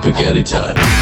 Spaghetti time.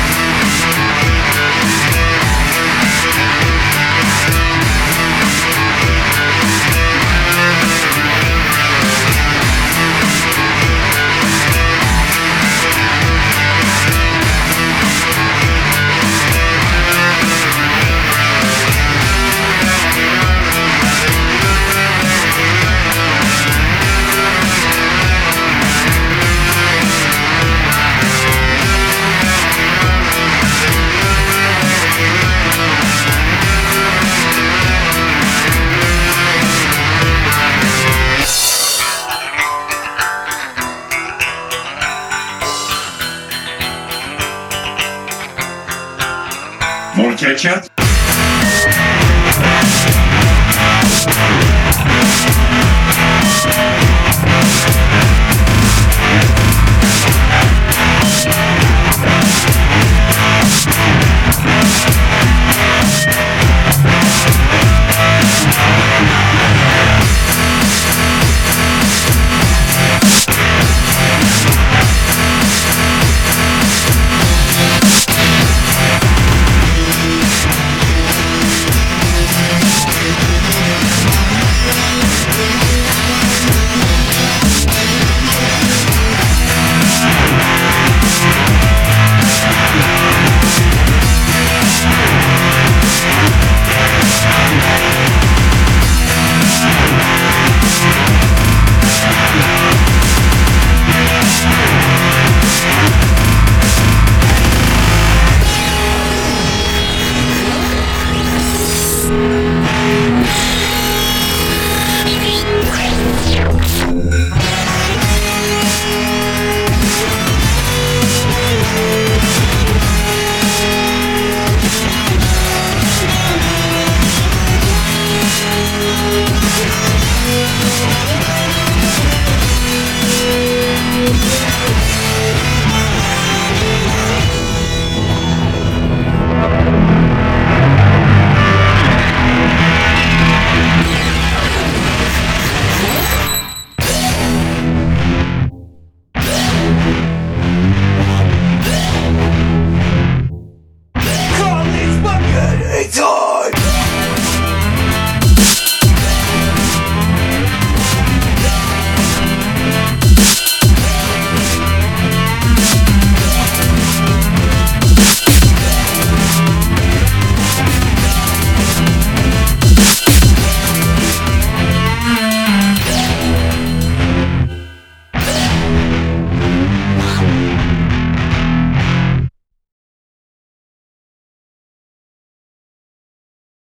Anytime. Molkecha